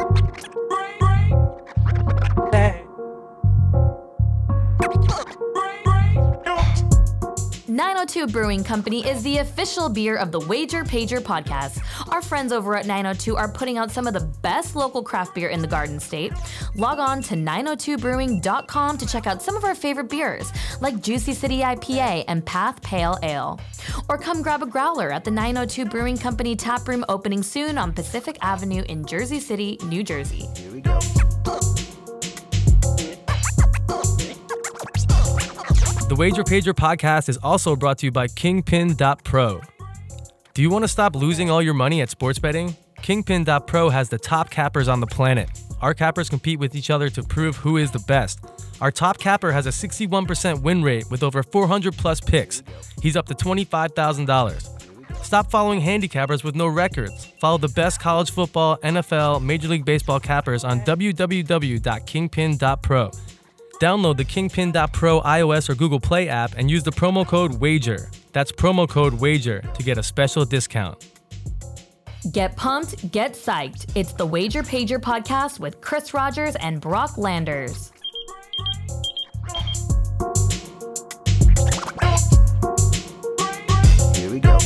you 902 Brewing Company is the official beer of the Wager Pager podcast. Our friends over at 902 are putting out some of the best local craft beer in the Garden State. Log on to 902brewing.com to check out some of our favorite beers, like Juicy City IPA and Path Pale Ale. Or come grab a growler at the 902 Brewing Company tap room opening soon on Pacific Avenue in Jersey City, New Jersey. Here we go. The Wager Pager podcast is also brought to you by Kingpin.pro. Do you want to stop losing all your money at sports betting? Kingpin.pro has the top cappers on the planet. Our cappers compete with each other to prove who is the best. Our top capper has a 61% win rate with over 400 plus picks. He's up to $25,000. Stop following handicappers with no records. Follow the best college football, NFL, Major League Baseball cappers on www.kingpin.pro. Download the Kingpin.pro iOS or Google Play app and use the promo code WAGER. That's promo code WAGER to get a special discount. Get pumped, get psyched. It's the Wager Pager podcast with Chris Rogers and Brock Landers. Here we go.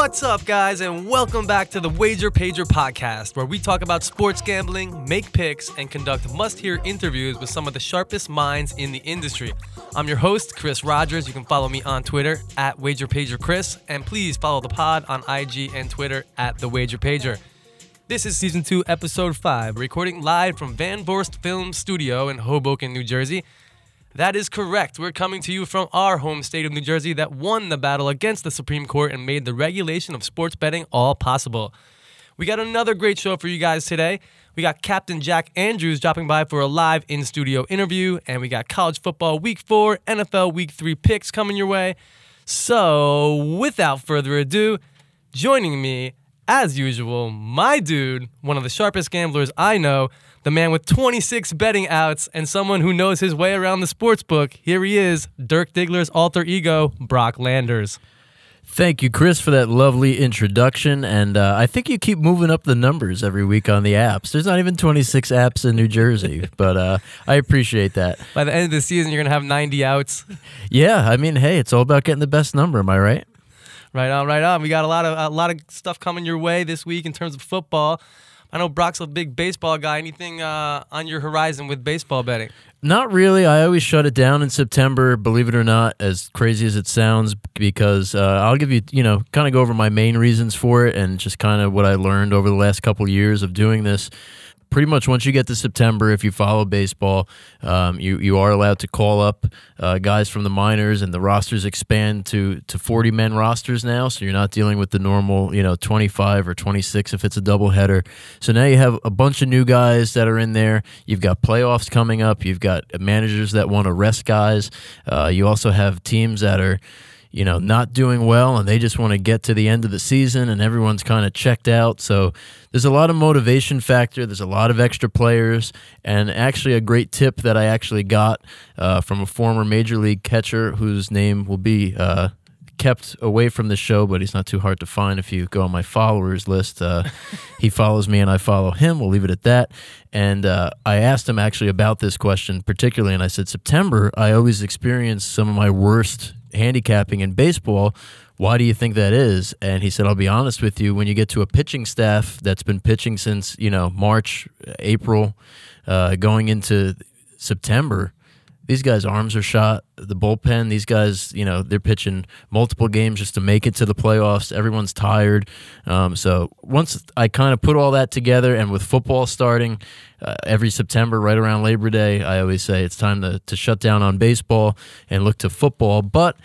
What's up, guys, and welcome back to the Wager Pager podcast, where we talk about sports gambling, make picks, and conduct must hear interviews with some of the sharpest minds in the industry. I'm your host, Chris Rogers. You can follow me on Twitter at Wager Pager Chris, and please follow the pod on IG and Twitter at The Wager Pager. This is season two, episode five, recording live from Van Vorst Film Studio in Hoboken, New Jersey. That is correct. We're coming to you from our home state of New Jersey that won the battle against the Supreme Court and made the regulation of sports betting all possible. We got another great show for you guys today. We got Captain Jack Andrews dropping by for a live in studio interview, and we got college football week four, NFL week three picks coming your way. So, without further ado, joining me, as usual, my dude, one of the sharpest gamblers I know, the man with 26 betting outs, and someone who knows his way around the sports book. Here he is, Dirk Diggler's alter ego, Brock Landers. Thank you, Chris, for that lovely introduction. And uh, I think you keep moving up the numbers every week on the apps. There's not even 26 apps in New Jersey, but uh, I appreciate that. By the end of the season, you're gonna have 90 outs. Yeah, I mean, hey, it's all about getting the best number. Am I right? Right on, right on. We got a lot of a lot of stuff coming your way this week in terms of football. I know Brock's a big baseball guy. Anything uh, on your horizon with baseball betting? Not really. I always shut it down in September, believe it or not, as crazy as it sounds, because uh, I'll give you, you know, kind of go over my main reasons for it and just kind of what I learned over the last couple years of doing this. Pretty much once you get to September, if you follow baseball, um, you you are allowed to call up uh, guys from the minors, and the rosters expand to to 40 men rosters now. So you're not dealing with the normal, you know, 25 or 26 if it's a doubleheader. So now you have a bunch of new guys that are in there. You've got playoffs coming up. You've got managers that want to rest guys. Uh, you also have teams that are you know, not doing well and they just want to get to the end of the season and everyone's kind of checked out. So there's a lot of motivation factor. There's a lot of extra players. And actually, a great tip that I actually got uh, from a former major league catcher whose name will be. Uh, kept away from the show, but he's not too hard to find if you go on my followers list. Uh, he follows me and I follow him. We'll leave it at that. And uh, I asked him actually about this question particularly, and I said, September, I always experience some of my worst handicapping in baseball. Why do you think that is? And he said, I'll be honest with you, when you get to a pitching staff that's been pitching since, you know, March, April, uh, going into September, these guys' arms are shot. The bullpen, these guys, you know, they're pitching multiple games just to make it to the playoffs. Everyone's tired. Um, so once I kind of put all that together, and with football starting uh, every September, right around Labor Day, I always say it's time to, to shut down on baseball and look to football. But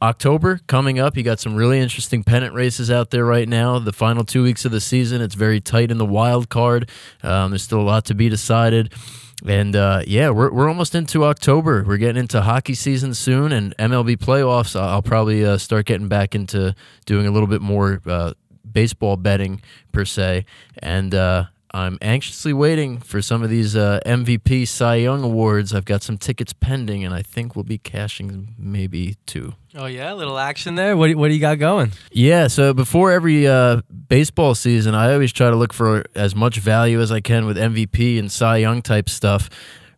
October coming up. You got some really interesting pennant races out there right now. The final two weeks of the season, it's very tight in the wild card. Um, there's still a lot to be decided. And uh, yeah, we're, we're almost into October. We're getting into hockey season soon and MLB playoffs. I'll probably uh, start getting back into doing a little bit more uh, baseball betting per se. And uh, I'm anxiously waiting for some of these uh, MVP Cy Young awards. I've got some tickets pending, and I think we'll be cashing maybe two. Oh yeah, a little action there. What what do you got going? Yeah, so before every uh, baseball season, I always try to look for as much value as I can with MVP and Cy Young type stuff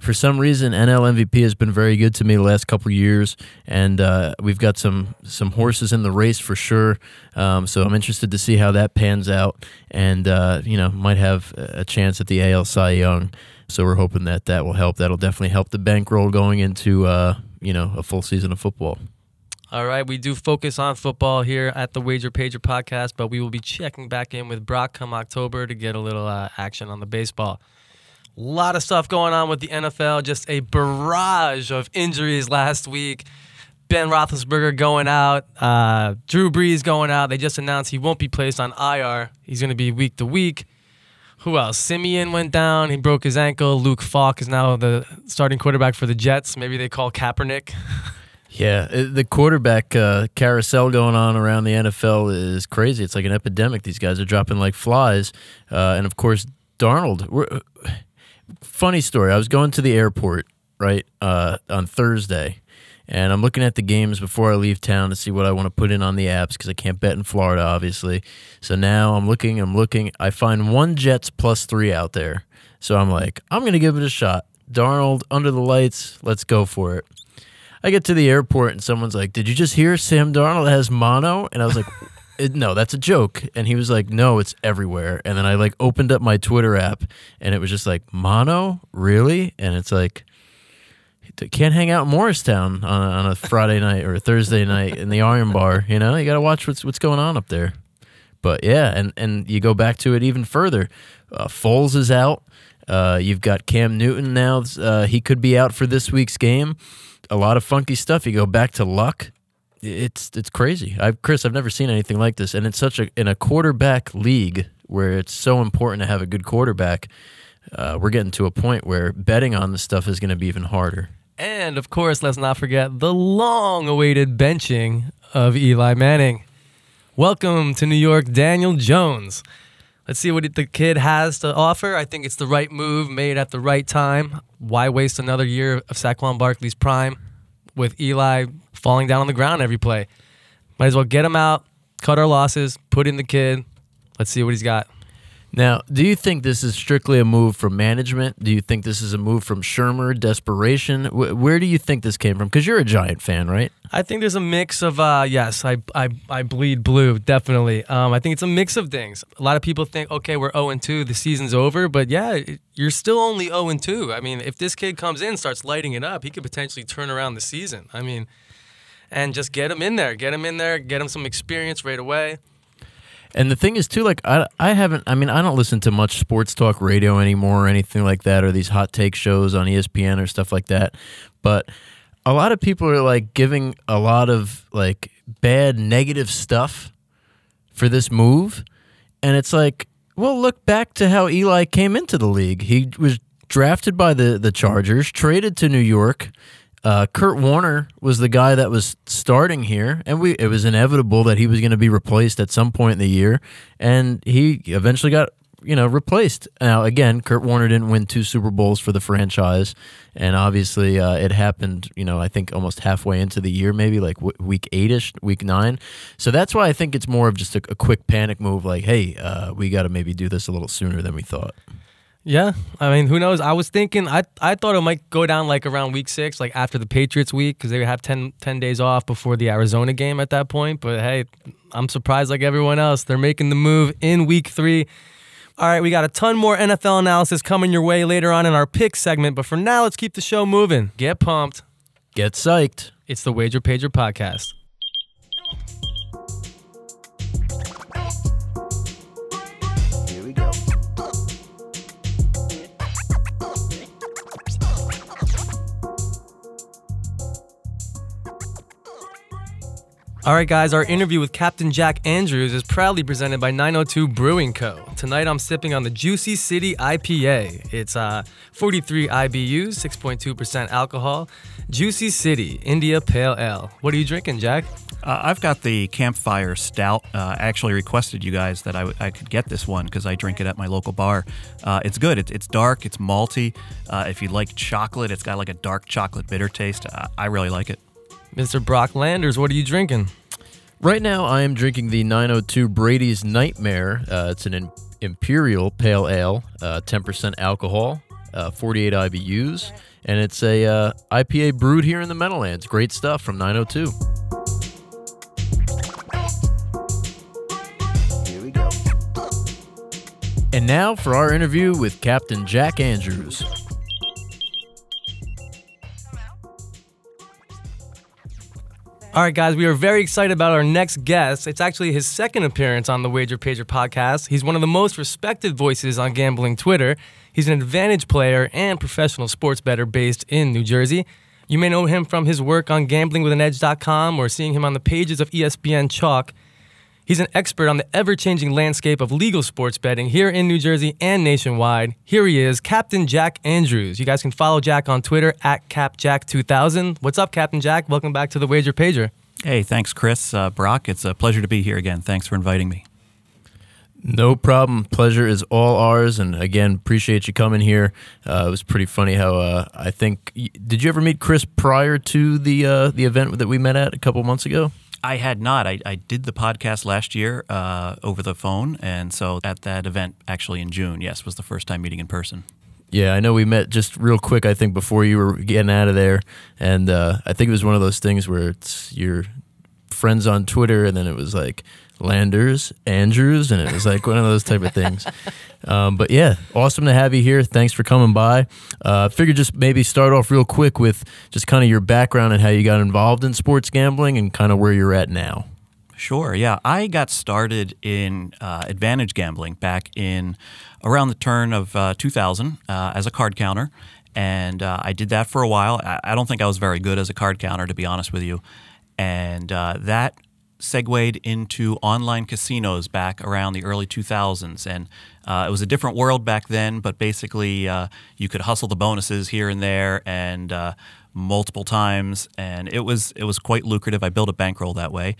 for some reason, NL MVP has been very good to me the last couple years, and uh, we've got some some horses in the race for sure. Um, so I'm interested to see how that pans out, and uh, you know might have a chance at the AL Cy Young. So we're hoping that that will help. That'll definitely help the bankroll going into uh, you know a full season of football. All right, we do focus on football here at the Wager Pager podcast, but we will be checking back in with Brock come October to get a little uh, action on the baseball. A lot of stuff going on with the NFL. Just a barrage of injuries last week. Ben Roethlisberger going out. Uh, Drew Brees going out. They just announced he won't be placed on IR. He's going to be week to week. Who else? Siemian went down. He broke his ankle. Luke Falk is now the starting quarterback for the Jets. Maybe they call Kaepernick. Yeah, uh, the quarterback uh, carousel going on around the NFL is crazy. It's like an epidemic. These guys are dropping like flies, uh, and of course Darnold. Funny story. I was going to the airport right uh, on Thursday, and I'm looking at the games before I leave town to see what I want to put in on the apps because I can't bet in Florida, obviously. So now I'm looking, I'm looking. I find one Jets plus three out there. So I'm like, I'm to give it a shot. Darnold under the lights. Let's go for it. I get to the airport and someone's like, "Did you just hear Sam Darnold has mono?" And I was like, no, that's a joke. And he was like, no, it's everywhere. And then I like opened up my Twitter app and it was just like, mono? Really? And it's like, can't hang out in Morristown on a, on a Friday night or a Thursday night in the Iron Bar. You know, you got to watch what's what's going on up there. But yeah, and and you go back to it even further. Uh, Foles is out. Uh, you've got Cam Newton now. Uh, he could be out for this week's game. A lot of funky stuff. You go back to Luck it's it's crazy. I Chris, I've never seen anything like this, and it's such a in a quarterback league where it's so important to have a good quarterback. Uh, we're getting to a point where betting on this stuff is going to be even harder. And of course, let's not forget the long-awaited benching of Eli Manning. Welcome to New York, Daniel Jones. Let's see what the kid has to offer. I think it's the right move made at the right time. Why waste another year of Saquon Barkley's prime with Eli falling down on the ground every play. Might as well get him out, cut our losses, put in the kid. Let's see what he's got. Now, do you think this is strictly a move from management? Do you think this is a move from Shurmur, desperation? Where do you think this came from? Because you're a Giant fan, right? I think there's a mix of uh, yes, I, I I bleed blue definitely. Um, I think it's a mix of things. A lot of people think, okay, we're 0 and 2, the season's over, but yeah, you're still only 0 and 2. I mean, if this kid comes in, starts lighting it up, he could potentially turn around the season. I mean, and just get him in there, get him in there, get him some experience right away. And the thing is too, like I, I haven't. I mean, I don't listen to much sports talk radio anymore, or anything like that, or these hot take shows on ESPN or stuff like that. But a lot of people are like giving a lot of like bad, negative stuff for this move, and it's like, well, look back to how Eli came into the league. He was drafted by the the Chargers, traded to New York, uh, Kurt Warner was the guy that was starting here, and we it was inevitable that he was going to be replaced at some point in the year, and he eventually got you know replaced. Now again, Kurt Warner didn't win two Super Bowls for the franchise, and obviously uh, it happened. You know, I think almost halfway into the year, maybe like w- week eight-ish, week nine. So that's why I think it's more of just a, a quick panic move. Like, hey, uh, we got to maybe do this a little sooner than we thought. Yeah, I mean, who knows? I was thinking, I I thought it might go down like around week six, like after the Patriots week, because they would have 10, 10 days off before the Arizona game at that point. But hey, I'm surprised like everyone else. They're making the move in week three. All right, we got a ton more NFL analysis coming your way later on in our pick segment. But for now, let's keep the show moving. Get pumped. Get psyched. It's the Wager Pager podcast. All right, guys, our interview with Captain Jack Andrews is proudly presented by 902 Brewing Co. Tonight I'm sipping on the Juicy City IPA. It's uh, 43 IBUs, 6.2% alcohol. Juicy City India Pale Ale. What are you drinking, Jack? Uh, I've got the Campfire Stout. Uh, I actually requested you guys that I, w- I could get this one because I drink it at my local bar. Uh, it's good. It's, it's dark. It's malty. Uh, if you like chocolate, it's got like a dark chocolate bitter taste. Uh, I really like it. Mr. Brock Landers, what are you drinking? Right now, I am drinking the 902 Brady's Nightmare. Uh, it's an Imperial Pale Ale, uh, 10% alcohol, uh, 48 IBUs, and it's a uh, IPA brewed here in the Meadowlands. Great stuff from 902. Here we go. And now for our interview with Captain Jack Andrews. All right, guys, we are very excited about our next guest. It's actually his second appearance on the Wager Pager podcast. He's one of the most respected voices on gambling Twitter. He's an advantage player and professional sports bettor based in New Jersey. You may know him from his work on gamblingwithanedge.com or seeing him on the pages of ESPN Chalk. He's an expert on the ever changing landscape of legal sports betting here in New Jersey and nationwide. Here he is, Captain Jack Andrews. You guys can follow Jack on Twitter at CapJack2000. What's up, Captain Jack? Welcome back to the Wager Pager. Hey, thanks, Chris. Uh, Brock, it's a pleasure to be here again. Thanks for inviting me. No problem. Pleasure is all ours. And again, appreciate you coming here. Uh, it was pretty funny how uh, I think. Did you ever meet Chris prior to the uh, the event that we met at a couple months ago? I had not. I, I did the podcast last year uh, over the phone, and so at that event, actually in June, yes, was the first time meeting in person. Yeah, I know we met just real quick. I think before you were getting out of there, and uh, I think it was one of those things where it's your friends on Twitter, and then it was like Landers, Andrews, and it was like one of those type of things. Um, but yeah, awesome to have you here. Thanks for coming by. Uh, figured just maybe start off real quick with just kind of your background and how you got involved in sports gambling and kind of where you're at now. Sure, yeah. I got started in uh, advantage gambling back in around the turn of uh, 2000 uh, as a card counter. And uh, I did that for a while. I, I don't think I was very good as a card counter, to be honest with you. And uh, that segued into online casinos back around the early 2000s. And uh, it was a different world back then, but basically uh, you could hustle the bonuses here and there and uh, multiple times. And it was, it was quite lucrative. I built a bankroll that way.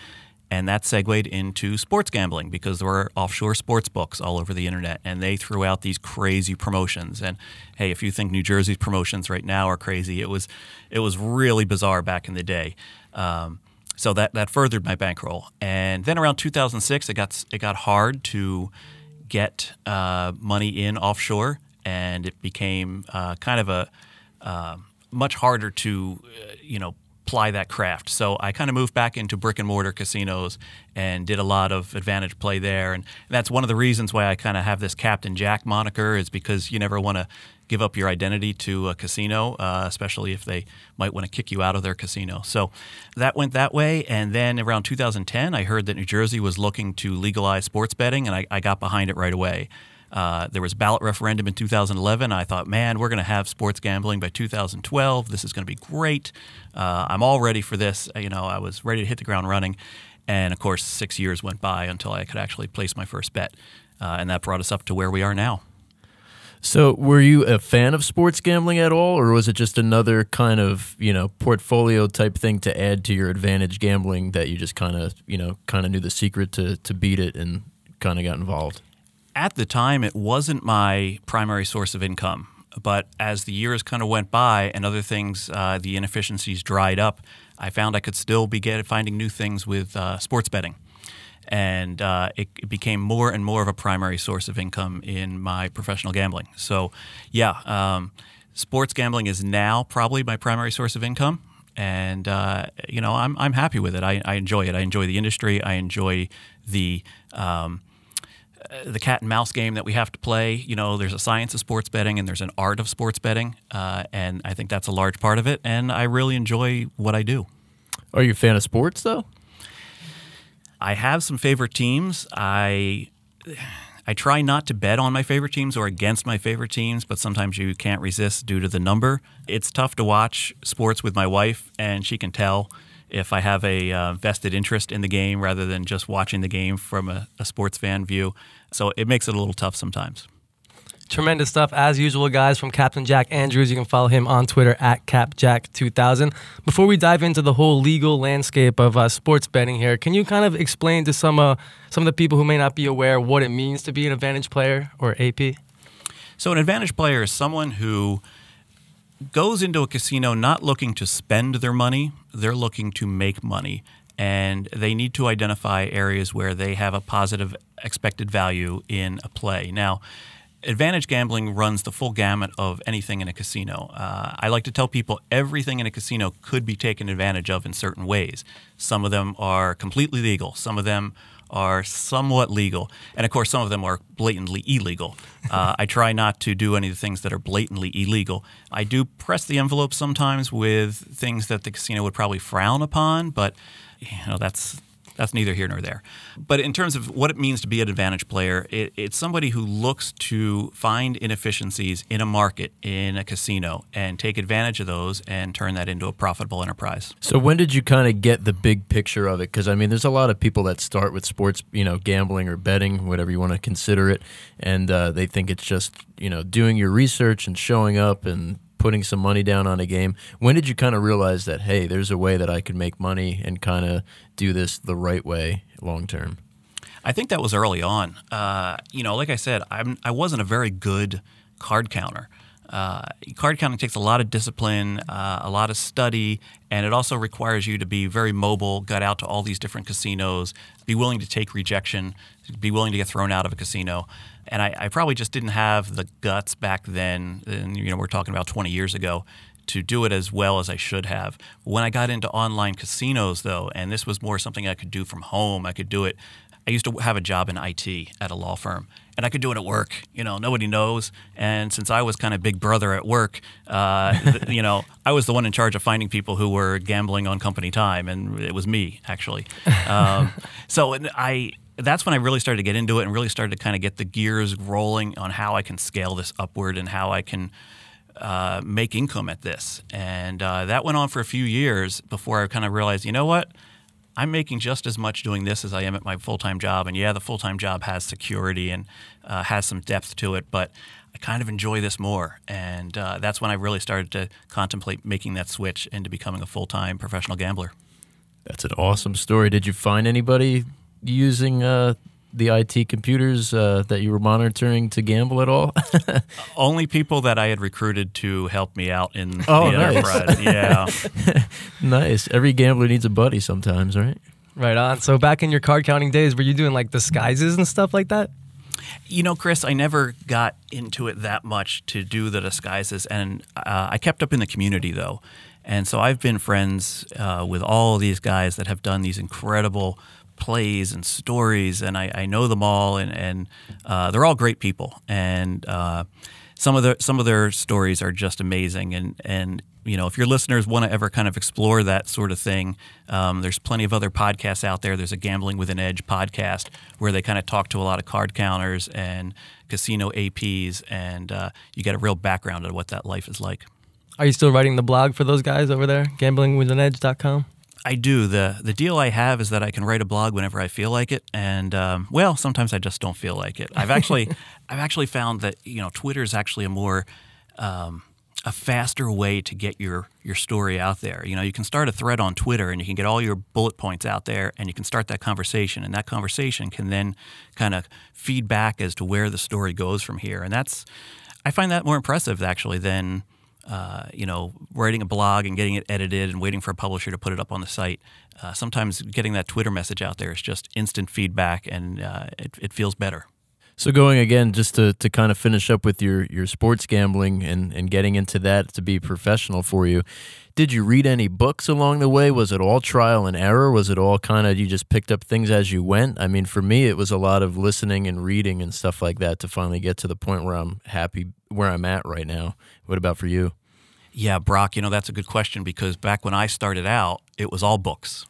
And that segued into sports gambling because there were offshore sports books all over the internet, and they threw out these crazy promotions. And hey, if you think New Jersey's promotions right now are crazy, it was it was really bizarre back in the day. Um, so that that furthered my bankroll. And then around 2006, it got it got hard to get uh, money in offshore, and it became uh, kind of a uh, much harder to uh, you know ply that craft. So I kind of moved back into brick and mortar casinos and did a lot of advantage play there. And that's one of the reasons why I kind of have this Captain Jack moniker is because you never want to give up your identity to a casino, uh, especially if they might want to kick you out of their casino. So that went that way. And then around 2010, I heard that New Jersey was looking to legalize sports betting, and I, I got behind it right away. Uh, there was ballot referendum in 2011. I thought, man, we're going to have sports gambling by 2012. This is going to be great. Uh, I'm all ready for this. You know, I was ready to hit the ground running. And of course, six years went by until I could actually place my first bet. Uh, and that brought us up to where we are now. So, were you a fan of sports gambling at all, or was it just another kind of you know portfolio type thing to add to your advantage gambling that you just kind of you know kind of knew the secret to to beat it and kind of got involved? At the time, it wasn't my primary source of income. But as the years kind of went by and other things, uh, the inefficiencies dried up, I found I could still be get, finding new things with uh, sports betting. And uh, it, it became more and more of a primary source of income in my professional gambling. So, yeah, um, sports gambling is now probably my primary source of income. And, uh, you know, I'm, I'm happy with it. I, I enjoy it. I enjoy the industry. I enjoy the. Um, the cat and mouse game that we have to play. You know, there's a science of sports betting and there's an art of sports betting, uh, and I think that's a large part of it. And I really enjoy what I do. Are you a fan of sports though? I have some favorite teams. I I try not to bet on my favorite teams or against my favorite teams, but sometimes you can't resist due to the number. It's tough to watch sports with my wife, and she can tell. If I have a uh, vested interest in the game rather than just watching the game from a, a sports fan view. So it makes it a little tough sometimes. Tremendous stuff as usual, guys, from Captain Jack Andrews. You can follow him on Twitter at CapJack2000. Before we dive into the whole legal landscape of uh, sports betting here, can you kind of explain to some uh, some of the people who may not be aware what it means to be an advantage player or AP? So, an advantage player is someone who goes into a casino not looking to spend their money, they're looking to make money. And they need to identify areas where they have a positive expected value in a play. Now, advantage gambling runs the full gamut of anything in a casino. Uh, I like to tell people everything in a casino could be taken advantage of in certain ways. Some of them are completely legal, some of them are somewhat legal, and of course, some of them are blatantly illegal. Uh, I try not to do any of the things that are blatantly illegal. I do press the envelope sometimes with things that the casino would probably frown upon, but you know that's that's neither here nor there. But in terms of what it means to be an advantage player, it, it's somebody who looks to find inefficiencies in a market, in a casino, and take advantage of those and turn that into a profitable enterprise. So when did you kind of get the big picture of it? Because I mean, there's a lot of people that start with sports, you know, gambling or betting, whatever you want to consider it, and uh, they think it's just you know doing your research and showing up and putting some money down on a game. When did you kind of realize that hey, there's a way that I could make money and kind of do this the right way long term? I think that was early on. Uh, you know, like I said, I'm, I wasn't a very good card counter. Uh, card counting takes a lot of discipline, uh, a lot of study, and it also requires you to be very mobile, get out to all these different casinos, be willing to take rejection, be willing to get thrown out of a casino and I, I, probably just didn't have the guts back then. And you know, we're talking about 20 years ago to do it as well as I should have. When I got into online casinos, though, and this was more something I could do from home, I could do it. I used to have a job in IT at a law firm, and I could do it at work. You know, nobody knows. And since I was kind of big brother at work, uh, you know, I was the one in charge of finding people who were gambling on company time, and it was me actually. Um, so I that's when I really started to get into it and really started to kind of get the gears rolling on how I can scale this upward and how I can uh, make income at this. And uh, that went on for a few years before I kind of realized, you know what? I'm making just as much doing this as I am at my full time job. And yeah, the full time job has security and uh, has some depth to it, but I kind of enjoy this more. And uh, that's when I really started to contemplate making that switch into becoming a full time professional gambler. That's an awesome story. Did you find anybody using uh, the IT computers uh, that you were monitoring to gamble at all? Only people that I had recruited to help me out in oh, the nice. enterprise. Yeah. nice. Every gambler needs a buddy sometimes, right? Right on. So back in your card counting days, were you doing like disguises and stuff like that? You know, Chris, I never got into it that much to do the disguises, and uh, I kept up in the community though. And so I've been friends uh, with all these guys that have done these incredible plays and stories, and I, I know them all, and, and uh, they're all great people, and uh, some of their some of their stories are just amazing, and and you know if your listeners want to ever kind of explore that sort of thing, um, there's plenty of other podcasts out there. There's a Gambling with an Edge podcast where they kind of talk to a lot of card counters and casino APs, and uh, you get a real background of what that life is like. Are you still writing the blog for those guys over there, gamblingwithanedge.com? I do. the The deal I have is that I can write a blog whenever I feel like it, and um, well, sometimes I just don't feel like it. I've actually, I've actually found that you know Twitter is actually a more um, a faster way to get your your story out there. You know, you can start a thread on Twitter and you can get all your bullet points out there, and you can start that conversation, and that conversation can then kind of feed back as to where the story goes from here. And that's I find that more impressive actually than uh, you know, writing a blog and getting it edited and waiting for a publisher to put it up on the site. Uh, sometimes getting that Twitter message out there is just instant feedback and uh, it, it, feels better. So going again, just to, to kind of finish up with your, your sports gambling and, and getting into that to be professional for you, did you read any books along the way? Was it all trial and error? Was it all kind of you just picked up things as you went? I mean, for me, it was a lot of listening and reading and stuff like that to finally get to the point where I'm happy where I'm at right now. What about for you? Yeah, Brock, you know, that's a good question because back when I started out, it was all books.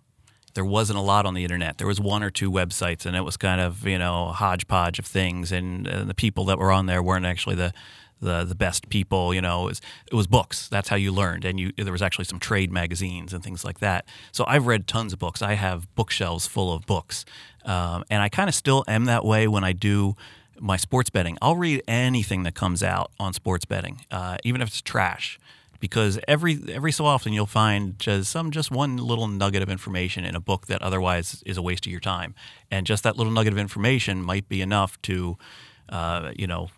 There wasn't a lot on the internet. There was one or two websites, and it was kind of, you know, a hodgepodge of things. And, and the people that were on there weren't actually the, the the best people. You know, it was, it was books. That's how you learned, and you there was actually some trade magazines and things like that. So I've read tons of books. I have bookshelves full of books, um, and I kind of still am that way when I do my sports betting. I'll read anything that comes out on sports betting, uh, even if it's trash because every every so often you'll find just some just one little nugget of information in a book that otherwise is a waste of your time, and just that little nugget of information might be enough to, uh, you know,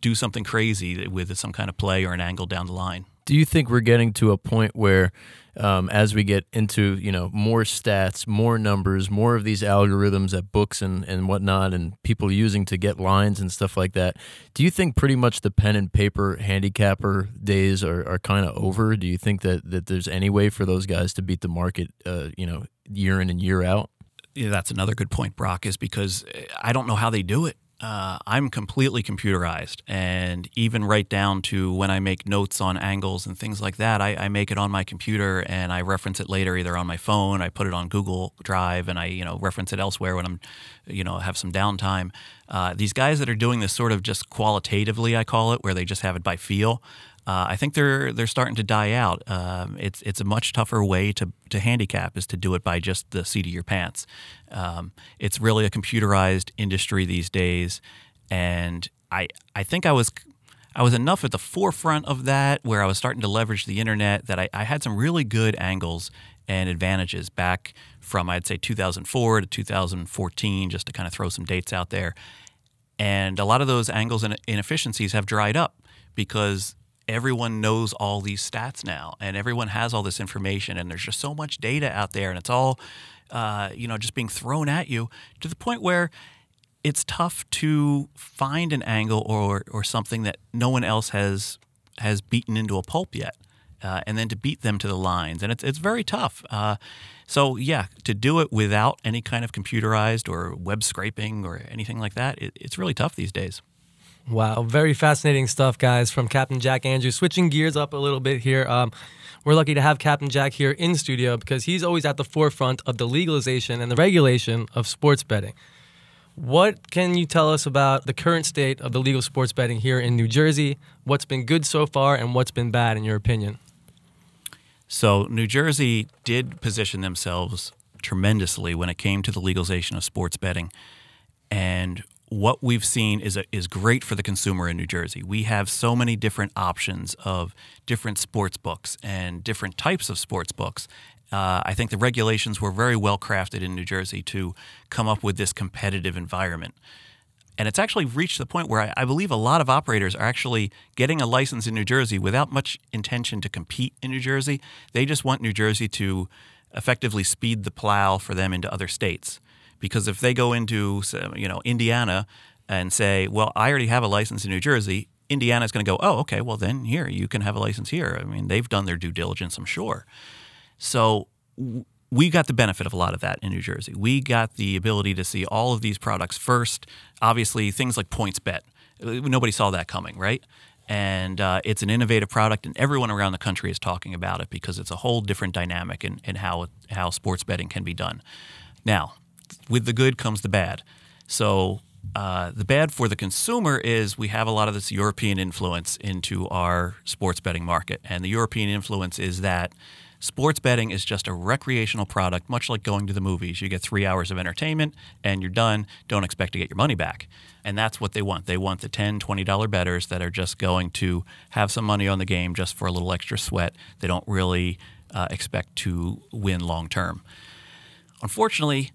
do something crazy with some kind of play or an angle down the line. Do you think we're getting to a point where um, as we get into you know more stats, more numbers, more of these algorithms at books and, and whatnot, and people using to get lines and stuff like that. Do you think pretty much the pen and paper handicapper days are, are kind of over? Do you think that, that there's any way for those guys to beat the market, uh, you know, year in and year out? Yeah, that's another good point, Brock, is because I don't know how they do it uh, I'm completely computerized, and even right down to when I make notes on angles and things like that, I, I, make it on my computer and I reference it later either on my phone. I put it on Google Drive and I you know reference it elsewhere when I'm you know have some downtime. Uh, these guys that are doing this sort of just qualitatively, I call it, where they just have it by feel uh, I think they're they're starting to die out. Um, it's it's a much tougher way to, to handicap is to do it by just the seat of your pants. Um, it's really a computerized industry these days, and I I think I was I was enough at the forefront of that where I was starting to leverage the internet that I, I had some really good angles and advantages back from I'd say 2004 to 2014, just to kind of throw some dates out there. And a lot of those angles and inefficiencies have dried up because everyone knows all these stats now and everyone has all this information and there's just so much data out there and it's all uh, you know just being thrown at you to the point where it's tough to find an angle or or something that no one else has has beaten into a pulp yet uh, and then to beat them to the lines and it's it's very tough. Uh, so yeah to do it without any kind of computerized or web scraping or anything like that it, it's really tough these days Wow, very fascinating stuff, guys, from Captain Jack Andrews. Switching gears up a little bit here. Um, we're lucky to have Captain Jack here in studio because he's always at the forefront of the legalization and the regulation of sports betting. What can you tell us about the current state of the legal sports betting here in New Jersey? What's been good so far and what's been bad, in your opinion? So, New Jersey did position themselves tremendously when it came to the legalization of sports betting. And what we've seen is a, is great for the consumer in New Jersey. We have so many different options of different sports books and different types of sports books. Uh, I think the regulations were very well crafted in New Jersey to come up with this competitive environment. And it's actually reached the point where I, I, believe a lot of operators are actually getting a license in New Jersey without much intention to compete in New Jersey. They just want New Jersey to effectively speed the plow for them into other states. Because if they go into, you know, Indiana and say, well, I already have a license in New Jersey, Indiana is going to go, oh, okay, well, then here, you can have a license here. I mean, they've done their due diligence, I'm sure. So we got the benefit of a lot of that in New Jersey. We got the ability to see all of these products first. Obviously, things like PointsBet, nobody saw that coming, right? And uh, it's an innovative product, and everyone around the country is talking about it because it's a whole different dynamic in, in how, how sports betting can be done. Now, with the good comes the bad. So uh, the bad for the consumer is we have a lot of this European influence into our sports betting market. And the European influence is that sports betting is just a recreational product, much like going to the movies. You get three hours of entertainment and you're done. Don't expect to get your money back. And that's what they want. They want the $10, $20 betters that are just going to have some money on the game just for a little extra sweat. They don't really uh, expect to win long term. Unfortunately,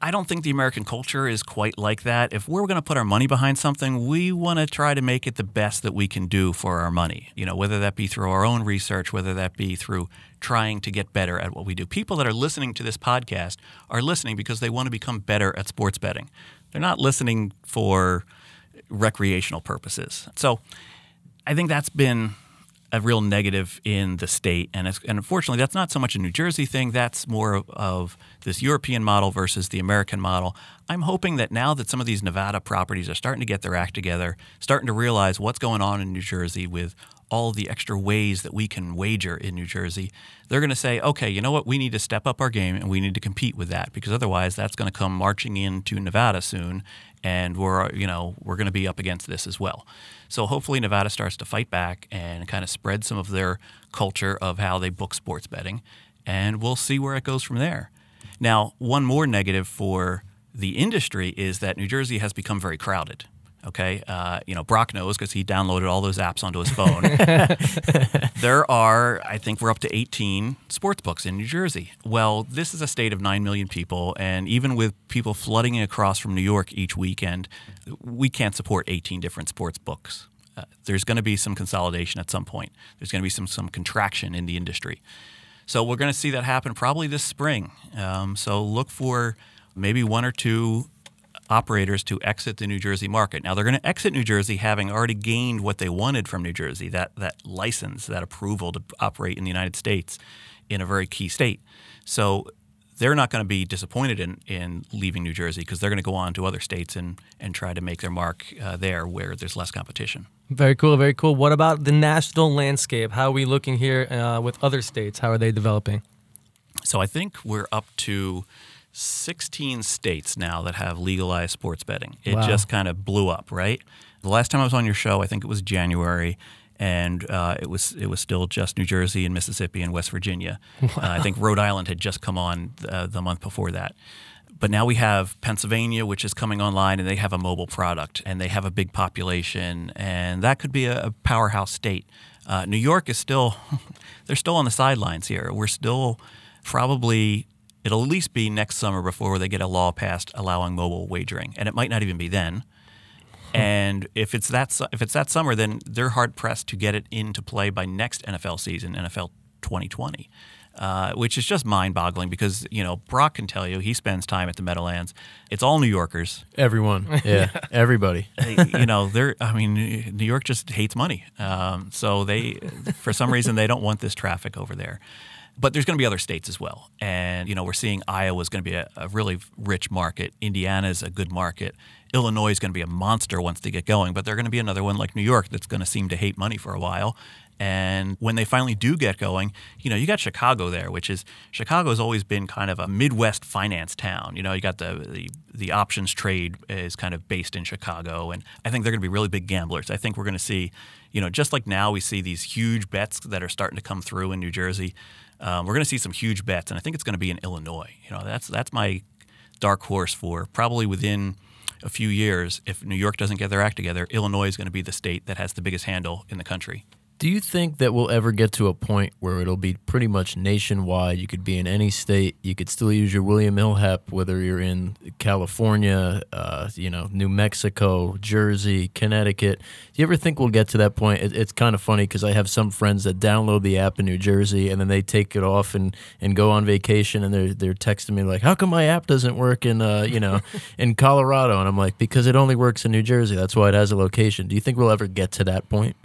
I don't think the American culture is quite like that. If we're going to put our money behind something, we want to try to make it the best that we can do for our money. You know, whether that be through our own research, whether that be through trying to get better at what we do. People that are listening to this podcast are listening because they want to become better at sports betting. They're not listening for recreational purposes. So, I think that's been a real negative in the state. And, and unfortunately, that's not so much a New Jersey thing. That's more of, of, this European model versus the American model. I'm hoping that now that some of these Nevada properties are starting to get their act together, starting to realize what's going on in New Jersey with all the extra ways that we can wager in New Jersey, they're going to say, okay, you know what? We need to step up our game and we need to compete with that because otherwise that's going to come marching into Nevada soon and we're, you know, we're going to be up against this as well. So hopefully Nevada starts to fight back and kind of spread some of their culture of how they book sports betting and we'll see where it goes from there. Now, one more negative for the industry is that New Jersey has become very crowded. Okay, uh, you know Brock knows because he downloaded all those apps onto his phone. there are, I think, we're up to 18 sports books in New Jersey. Well, this is a state of nine million people, and even with people flooding across from New York each weekend, we can't support 18 different sports books. Uh, there's going to be some consolidation at some point. There's going to be some some contraction in the industry. So we're going to see that happen probably this spring. Um, so look for maybe one or two operators to exit the New Jersey market. Now they're going to exit New Jersey having already gained what they wanted from New Jersey, that that license, that approval to operate in the United States in a very key state. So they're not going to be disappointed in, in leaving New Jersey because they're going to go on to other states and, and try to make their mark uh, there where there's less competition. Very cool, very cool. What about the national landscape? How are we looking here uh, with other states? How are they developing? So I think we're up to 16 states now that have legalized sports betting. It wow. just kind of blew up, right? The last time I was on your show, I think it was January, and uh, it was it was still just New Jersey and Mississippi and West Virginia. Wow. Uh, I think Rhode Island had just come on uh, the month before that. But now we have Pennsylvania, which is coming online, and they have a mobile product, and they have a big population, and that could be a, a powerhouse state. Uh, New York is still they're still on the sidelines here. We're still probably it'll at least be next summer before they get a law passed allowing mobile wagering, and it might not even be then. And if it's that if it's that summer, then they're hard pressed to get it into play by next NFL season, NFL 2020. Uh, which is just mind-boggling because you know Brock can tell you he spends time at the Meadowlands. It's all New Yorkers. Everyone, yeah, everybody. you know, they're. I mean, New York just hates money, um, so they, for some reason, they don't want this traffic over there. But there's going to be other states as well, and you know, we're seeing Iowa is going to be a, a really rich market. Indiana is a good market. Illinois is going to be a monster once they get going, but they're going to be another one like New York that's going to seem to hate money for a while. And when they finally do get going, you know, you got Chicago there, which is Chicago has always been kind of a Midwest finance town. You know, you got the, the the options trade is kind of based in Chicago, and I think they're going to be really big gamblers. I think we're going to see, you know, just like now we see these huge bets that are starting to come through in New Jersey. Um, we're going to see some huge bets, and I think it's going to be in Illinois. You know, that's that's my dark horse for probably within a few years, if New York doesn't get their act together, Illinois is going to be the state that has the biggest handle in the country. Do you think that we'll ever get to a point where it'll be pretty much nationwide? You could be in any state. You could still use your William Hill Hep, whether you're in California, uh, you know, New Mexico, Jersey, Connecticut. Do you ever think we'll get to that point? It, it's kind of funny because I have some friends that download the app in New Jersey and then they take it off and, and go on vacation and they're they're texting me like, "How come my app doesn't work in uh, you know in Colorado?" And I'm like, "Because it only works in New Jersey. That's why it has a location." Do you think we'll ever get to that point?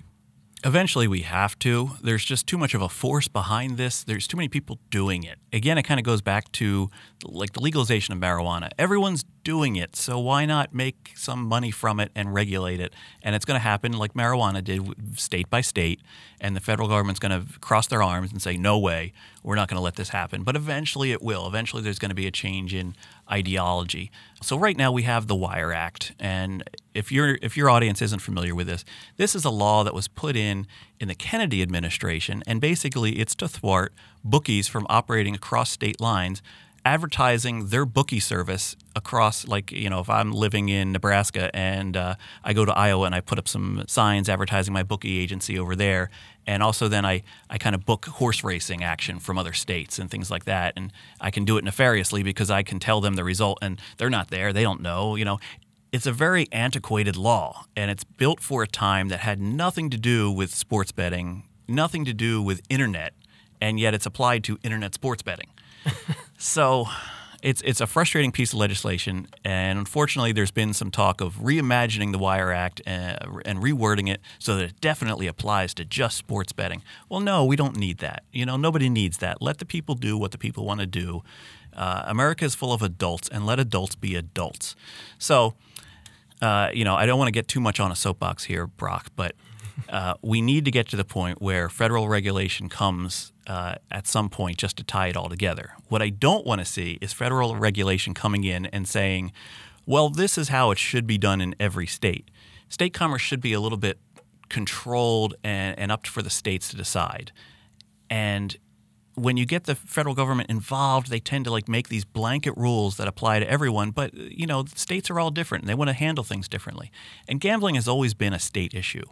Eventually, we have to. There's just too much of a force behind this. There's too many people doing it. Again, it kind of goes back to like the legalization of marijuana. Everyone's doing it, so why not make some money from it and regulate it? And it's going to happen like marijuana did, state by state. And the federal government's going to cross their arms and say, "No way, we're not going to let this happen." But eventually, it will. Eventually, there's going to be a change in ideology. So right now we have the Wire Act, and if your if your audience isn't familiar with this, this is a law that was put in in the Kennedy administration, and basically it's to thwart bookies from operating across state lines advertising their bookie service across like you know if i'm living in nebraska and uh, i go to iowa and i put up some signs advertising my bookie agency over there and also then i, I kind of book horse racing action from other states and things like that and i can do it nefariously because i can tell them the result and they're not there they don't know you know. It's a very antiquated law and it's built for a time that had nothing to do with sports betting nothing to do with internet and yet it's applied to internet sports betting so it's it's a frustrating piece of legislation, and unfortunately, there's been some talk of reimagining the Wire Act and, uh, and, rewording it so that it definitely applies to just sports betting. Well, no, we don't need that. You know, nobody needs that. Let the people do what the people want to do. Uh, America is full of adults, and let adults be adults. So, uh, you know, I don't want to get too much on a soapbox here, Brock, but uh, we need to get to the point where federal regulation comes uh, at some point just to tie it all together. What I don't want to see is federal regulation coming in and saying, well, this is how it should be done in every state. State commerce should be a little bit controlled and, and up for the states to decide. And when you get the federal government involved, they tend to like make these blanket rules that apply to everyone. But you know, states are all different, and they want to handle things differently. And gambling has always been a state issue.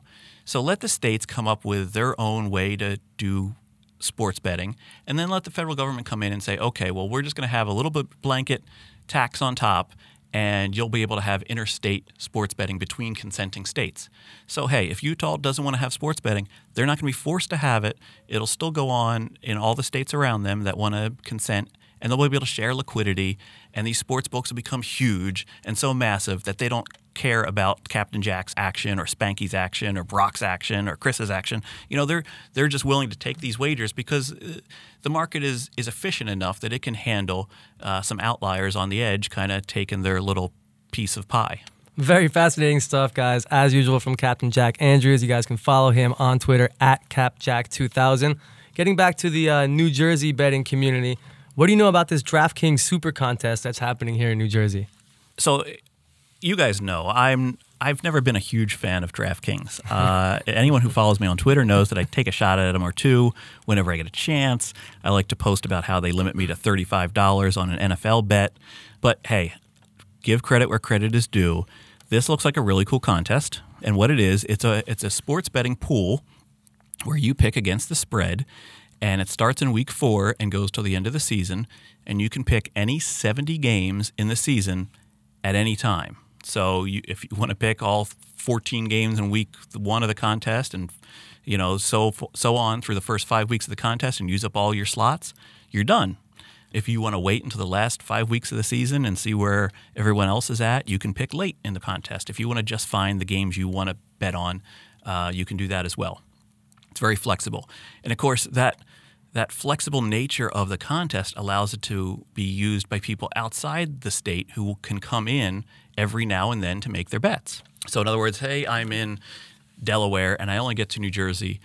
So let the states come up with their own way to do sports betting, and then let the federal government come in and say, okay, well, we're just going to have a little bit blanket tax on top, and you'll be able to have interstate sports betting between consenting states. So, hey, if Utah doesn't want to have sports betting, they're not going to be forced to have it. It'll still go on in all the states around them that want to consent, and they'll be able to share liquidity. And these sports books will become huge and so massive that they don't care about Captain Jack's action or Spanky's action or Brock's action or Chris's action. You know, they're they're just willing to take these wagers because uh, the market is is efficient enough that it can handle uh, some outliers on the edge, kind of taking their little piece of pie. Very fascinating stuff, guys. As usual from Captain Jack Andrews. You guys can follow him on Twitter at CapJack2000. Getting back to the uh, New Jersey betting community, what do you know about this DraftKings Super Contest that's happening here in New Jersey? So, you guys know I'm I've never been a huge fan of DraftKings. Uh, anyone who follows me on Twitter knows that I take a shot at them or two whenever I get a chance. I like to post about how they limit me to $35 on an NFL bet. But hey, give credit where credit is due. This looks like a really cool contest. And what it is, it's a it's a sports betting pool where you pick against the spread and it starts in week 4 and goes till the end of the season and you can pick any 70 games in the season at any time. So you, if you want to pick all 14 games in week one of the contest, and you know so so on through the first five weeks of the contest, and use up all your slots, you're done. If you want to wait until the last five weeks of the season and see where everyone else is at, you can pick late in the contest. If you want to just find the games you want to bet on, uh, you can do that as well. It's very flexible, and of course that that flexible nature of the contest allows it to be used by people outside the state who can come in every now and then to make their bets. So, in other words, hey, I'm in Delaware and I only get to New Jersey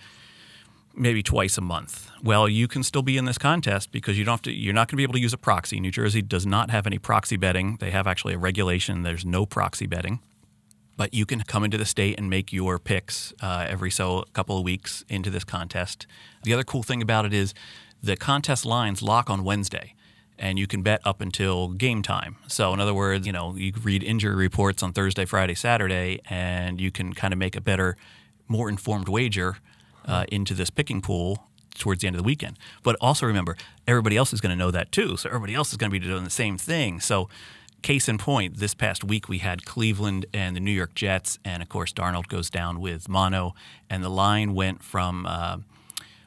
maybe twice a month. Well, you can still be in this contest because you don't have to, you're not going to be able to use a proxy. New Jersey does not have any proxy betting. They have actually a regulation. There's no proxy betting. But you can come into the state and make your picks uh, every so couple of weeks into this contest. The other cool thing about it is the contest lines lock on Wednesday and you can bet up until game time. So, in other words, you know, you read injury reports on Thursday, Friday, Saturday, and you can kind of make a better, more informed wager uh, into this picking pool towards the end of the weekend. But also remember, everybody else is going to know that too. So, everybody else is going to be doing the same thing. So, case in point, this past week we had Cleveland and the New York Jets, and of course, Darnold goes down with mono, and the line went from uh,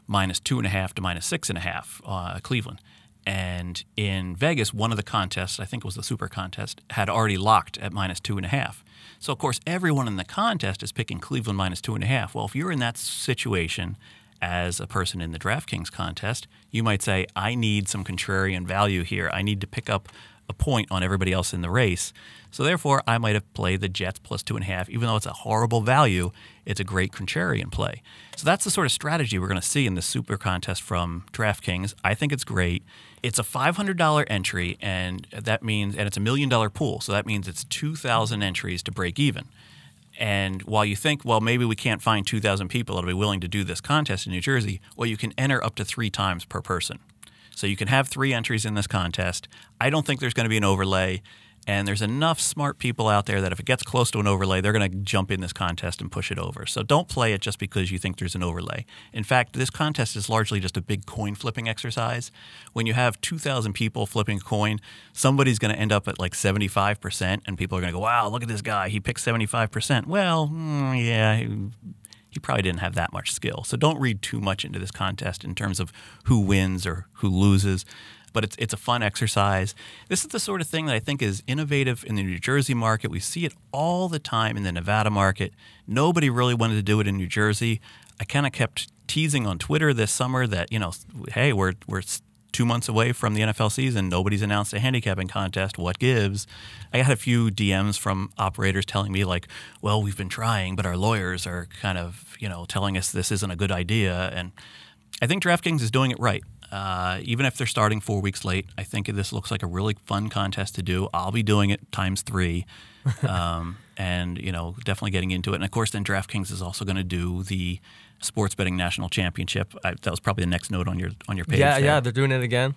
minus two and a half to minus six and a half, uh, Cleveland. And in Vegas, one of the contests, I think it was the Super Contest, had already locked at minus two and a half. So, of course, everyone in the contest is picking Cleveland minus two and a half. Well, if you're in that situation as a person in the DraftKings contest, you might say, I need some contrarian value here. I need to pick up a point on everybody else in the race. So therefore, I might have played the Jets plus two and a half, even though it's a horrible value. It's a great contrarian play. So that's the sort of strategy we're going to see in the Super Contest from DraftKings. I think it's great. It's a $500 entry, and that means, and it's a million dollar pool. So that means it's 2,000 entries to break even. And while you think, well, maybe we can't find 2,000 people that'll be willing to do this contest in New Jersey, well, you can enter up to three times per person. So you can have three entries in this contest. I don't think there's going to be an overlay. And there's enough smart people out there that if it gets close to an overlay, they're going to jump in this contest and push it over. So don't play it just because you think there's an overlay. In fact, this contest is largely just a big coin flipping exercise. When you have 2,000 people flipping a coin, somebody's going to end up at like 75%, and people are going to go, wow, look at this guy. He picked 75%. Well, mm, yeah, he probably didn't have that much skill. So don't read too much into this contest in terms of who wins or who loses but it's it's a fun exercise. This is the sort of thing that I think is innovative in the New Jersey market. We see it all the time in the Nevada market. Nobody really wanted to do it in New Jersey. I kind of kept teasing on Twitter this summer that you know, hey, we're we're two months away from the NFL season. Nobody's announced a handicapping contest. What gives? I had a few DMs from operators telling me like, "Well, we've been trying, but our lawyers are kind of you know telling us this isn't a good idea." And I think DraftKings is doing it right. Uh, even if they're starting four weeks late, I think this looks like a really fun contest to do. I'll be doing it times three, um, and you know, definitely getting into it. And of course, then DraftKings is also going to do the sports betting national championship. I, that was probably the next note on your on your page. Yeah, there. yeah, they're doing it again.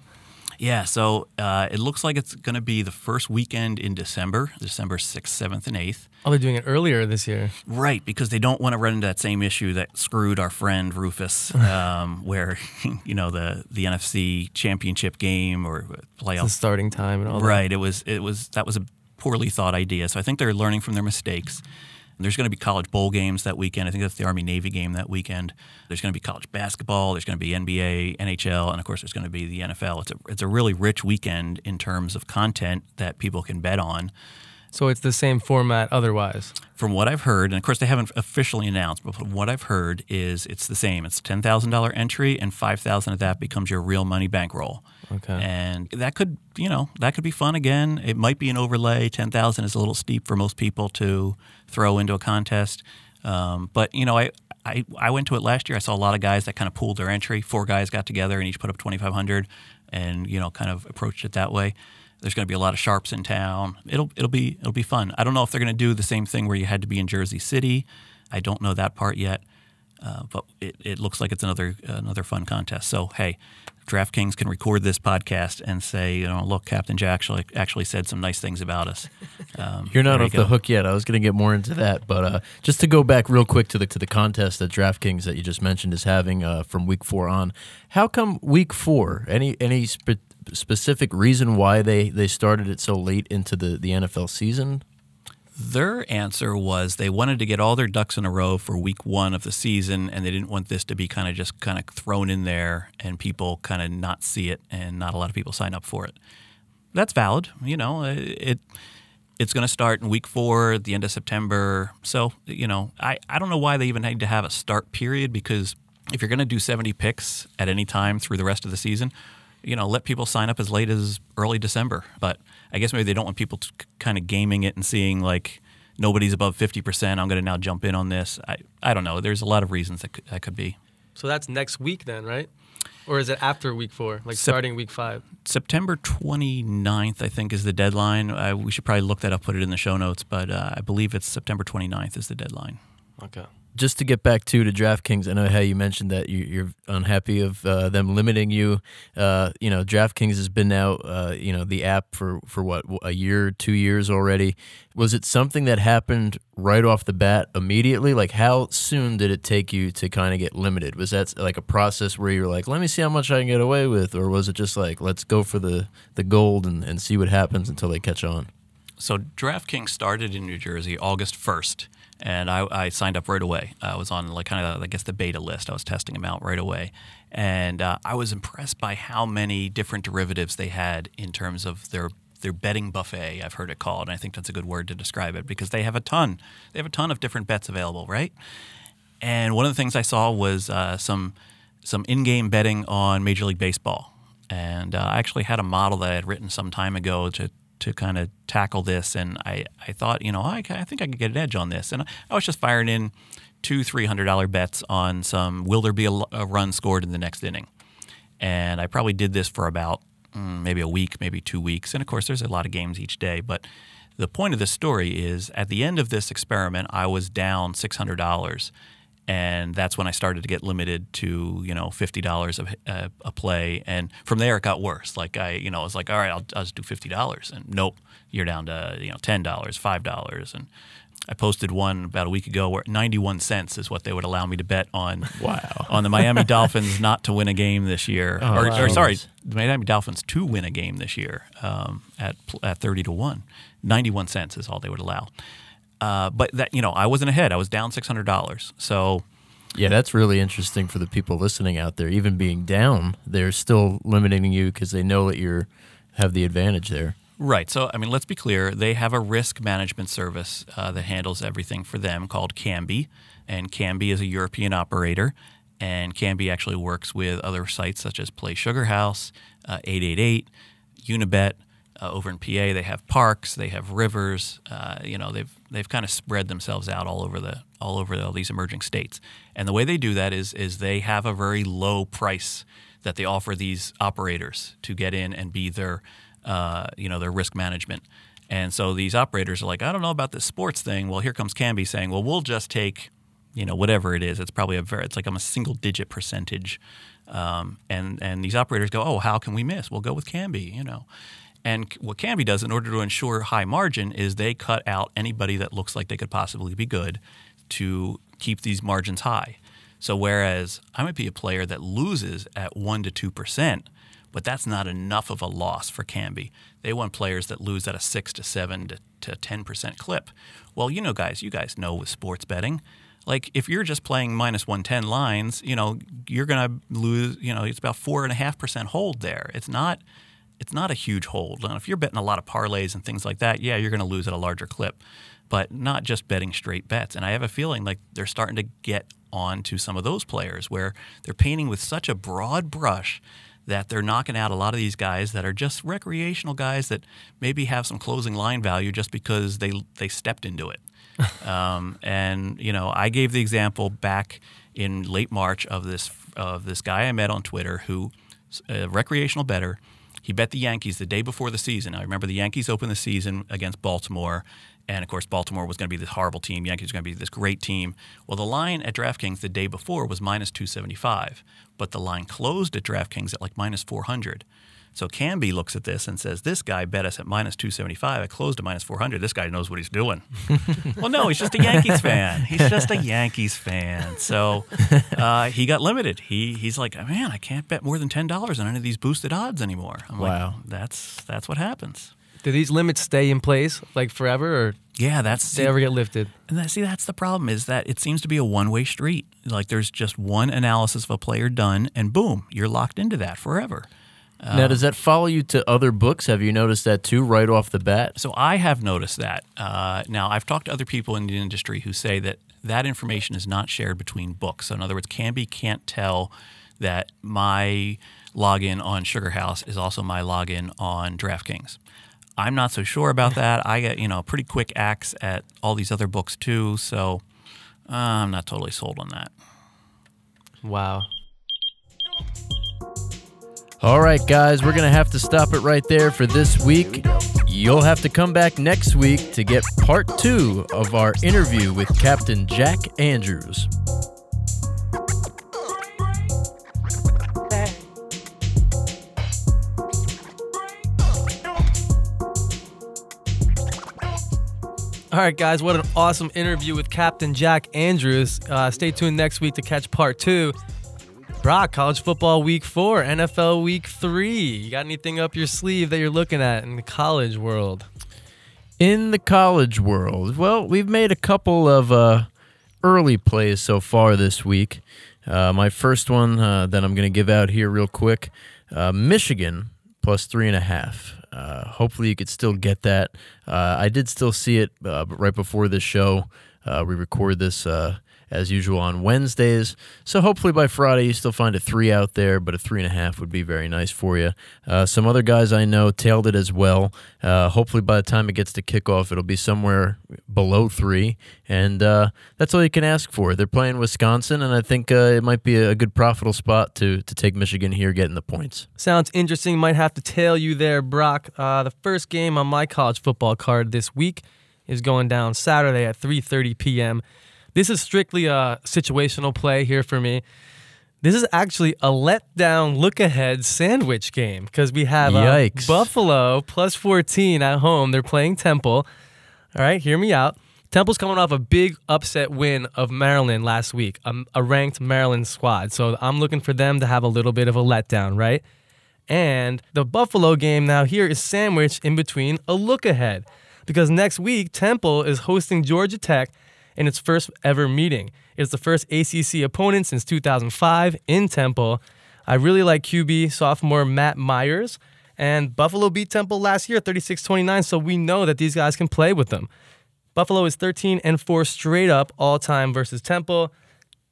Yeah, so uh, it looks like it's going to be the first weekend in December, December 6th, 7th, and 8th. Oh, they're doing it earlier this year. Right, because they don't want to run into that same issue that screwed our friend Rufus, um, where, you know, the, the NFC championship game or playoff. The starting time and all right, that. Right, it was, it was, that was a poorly thought idea. So I think they're learning from their mistakes. There's going to be college bowl games that weekend. I think that's the Army Navy game that weekend. There's going to be college basketball. There's going to be NBA, NHL, and of course, there's going to be the NFL. It's a, it's a really rich weekend in terms of content that people can bet on. So it's the same format otherwise. From what I've heard, and of course they haven't officially announced, but from what I've heard is it's the same. It's ten thousand dollar entry, and five thousand of that becomes your real money bankroll. Okay. And that could, you know, that could be fun again. It might be an overlay. Ten thousand is a little steep for most people to throw into a contest. Um, but you know, I, I I went to it last year. I saw a lot of guys that kind of pooled their entry. Four guys got together and each put up twenty five hundred, and you know, kind of approached it that way. There's going to be a lot of sharps in town. It'll it'll be it'll be fun. I don't know if they're going to do the same thing where you had to be in Jersey City. I don't know that part yet, uh, but it, it looks like it's another another fun contest. So hey, DraftKings can record this podcast and say, you know, look, Captain Jack actually actually said some nice things about us. Um, You're not off you the hook yet. I was going to get more into that, but uh, just to go back real quick to the to the contest that DraftKings that you just mentioned is having uh, from week four on. How come week four? Any any spe- specific reason why they they started it so late into the the NFL season? Their answer was they wanted to get all their ducks in a row for week one of the season, and they didn't want this to be kind of just kind of thrown in there and people kind of not see it, and not a lot of people sign up for it. That's valid, you know. Uh, it it's going to start in week four, the end of September. So you know, I I don't know why they even need to have a start period because if you're going to do 70 picks at any time through the rest of the season, you know, let people sign up as late as early December. But I guess maybe they don't want people to kind of gaming it and seeing like nobody's above 50%. I'm going to now jump in on this. I, I don't know. There's a lot of reasons that could, that could be. So that's next week then, right? Or is it after week four, like Sep- starting week five? September 29th, I think, is the deadline. Uh, we should probably look that up, put it in the show notes, but uh, I believe it's September 29th is the deadline. Okay. Just to get back to to DraftKings, I know how you mentioned that you, you're unhappy of uh, them limiting you. Uh, you know, DraftKings has been out, uh, you know, the app for for what a year, two years already. Was it something that happened right off the bat immediately? Like, how soon did it take you to kind of get limited? Was that like a process where you were like, let me see how much I can get away with, or was it just like, let's go for the the gold and, and see what happens until they catch on? So DraftKings started in New Jersey August 1st, and I, I signed up right away. I was on like kind of I guess the beta list. I was testing them out right away, and uh, I was impressed by how many different derivatives they had in terms of their their betting buffet. I've heard it called, and I think that's a good word to describe it because they have a ton. They have a ton of different bets available, right? And one of the things I saw was uh, some some in-game betting on Major League Baseball, and uh, I actually had a model that I had written some time ago to to kind of tackle this, and I, I thought, you know, I, I think I could get an edge on this, and I was just firing in two three hundred dollar bets on some will there be a, a run scored in the next inning, and I probably did this for about mm, maybe a week, maybe two weeks, and of course there's a lot of games each day, but the point of this story is at the end of this experiment, I was down six hundred dollars, and that's when I started to get limited to you know fifty dollars a, a, a play, and from there it got worse. Like I, you know, I was like, all right, I'll, I'll just do fifty dollars, and nope, you're down to you know ten dollars, five dollars, and I posted one about a week ago where ninety one cents is what they would allow me to bet on. Wow. On the Miami Dolphins not to win a game this year, Oh, or, wow. or sorry, the Miami Dolphins to win a game this year um, at at thirty to one. Ninety one cents is all they would allow. Uh, but that you know, I wasn't ahead. I was down six hundred dollars. So Yeah, that's really interesting for the people listening out there. Even being down, they're still limiting you because they know that you're have the advantage there. Right. So, I mean, let's be clear. They have a risk management service uh, that handles everything for them called Kambi. And Kambi is a European operator. and Kambi actually works with other sites such as Play Sugar House, uh, 888, Unibet. Uh, over in PA, they have Parx, they have rivers. Uh, you know, they've they've kind of spread themselves out all over the all over all these emerging states. And the way they do that is is they have a very low price that they offer these operators to get in and be their uh, you know their risk management. And so these operators are like, I don't know about this sports thing. Well, here comes Kambi saying, well, we'll just take, you know, whatever it is. It's probably a very, it's like I'm a single digit percentage. Um, and and these operators go, oh, how can we miss? We'll go with Kambi, you know. And what Kambi does in order to ensure high margin is they cut out anybody that looks like they could possibly be good to keep these margins high. So whereas I might be a player that loses at one to two percent, but that's not enough of a loss for Kambi. They want players that lose at a six to seven to, to ten percent clip. Well, you know, guys, you guys know with sports betting, like if you're just playing minus one ten lines, you know, you're gonna lose. You know, it's about four and a half percent hold there. It's not. It's not a huge hold. And if you're betting a lot of parlays and things like that, yeah, you're going to lose at a larger clip, but not just betting straight bets. And I have a feeling like they're starting to get on to some of those players where they're painting with such a broad brush that they're knocking out a lot of these guys that are just recreational guys that maybe have some closing line value just because they they stepped into it. um, and you know, I gave the example back in late March of this of this guy I met on Twitter who a recreational better. He bet the Yankees the day before the season. I remember the Yankees opened the season against Baltimore, and of course, Baltimore was going to be this horrible team. Yankees were going to be this great team. Well, the line at DraftKings the day before was minus 275, but the line closed at DraftKings at like minus 400. So Kambi looks at this and says, "This guy bet us at minus 275. I closed at minus 400. This guy knows what he's doing." well, no, he's just a Yankees fan. He's just a Yankees fan. So uh, he got limited. He he's like, "Man, I can't bet more than ten dollars on any of these boosted odds anymore." I'm Wow. like, "That's that's what happens." Do these limits stay in place like forever, or Yeah, that's do they ever get lifted? And that, see, that's the problem is that it seems to be a one-way street. Like there's just one analysis of a player done, and boom, you're locked into that forever. Now, does that follow you to other books? Have you noticed that too, right off the bat? So I have noticed that. Uh, now I've talked to other people in the industry who say that that information is not shared between books. So in other words, Kambi can't tell that my login on Sugar House is also my login on DraftKings. I'm not so sure about that. I get you know pretty quick acts at all these other books too, so uh, I'm not totally sold on that. Wow. All right, guys, we're going to have to stop it right there for this week. You'll have to come back next week to get part two of our interview with Captain Jack Andrews. All right, guys, what an awesome interview with Captain Jack Andrews. Uh, stay tuned next week to catch part two. Brock, college football week four, NFL week three. You got anything up your sleeve that you're looking at in the college world? In the college world, well, we've made a couple of uh, early plays so far this week. Uh, my first one uh, that I'm going to give out here real quick uh, Michigan plus three and a half. Uh, hopefully, you could still get that. Uh, I did still see it right before this show. We record this as usual on Wednesdays. So hopefully by Friday you still find a three out there, but a three and a half would be very nice for you. Uh, some other guys I know tailed it as well. Uh, hopefully by the time it gets to kickoff, it'll be somewhere below three, and uh, that's all you can ask for. They're playing Wisconsin, and I think uh, it might be a good profitable spot to to take Michigan here, getting the points. Sounds interesting. Might have to tail you there, Brock. Uh, the first game on my college football card this week is going down Saturday at 3:30 p.m. This is strictly a situational play here for me. This is actually a letdown look ahead sandwich game because we have uh, Yikes. Buffalo plus 14 at home. They're playing Temple. All right, hear me out. Temple's coming off a big upset win of Maryland last week, a, a ranked Maryland squad. So I'm looking for them to have a little bit of a letdown, right? And the Buffalo game now here is sandwiched in between a look ahead because next week Temple is hosting Georgia Tech in its first ever meeting. It's the first ACC opponent since 2005 in Temple. I really like QB sophomore Matt Myers, and Buffalo beat Temple last year 36 29, so we know that these guys can play with them. Buffalo is 13 and 4 straight up all time versus Temple.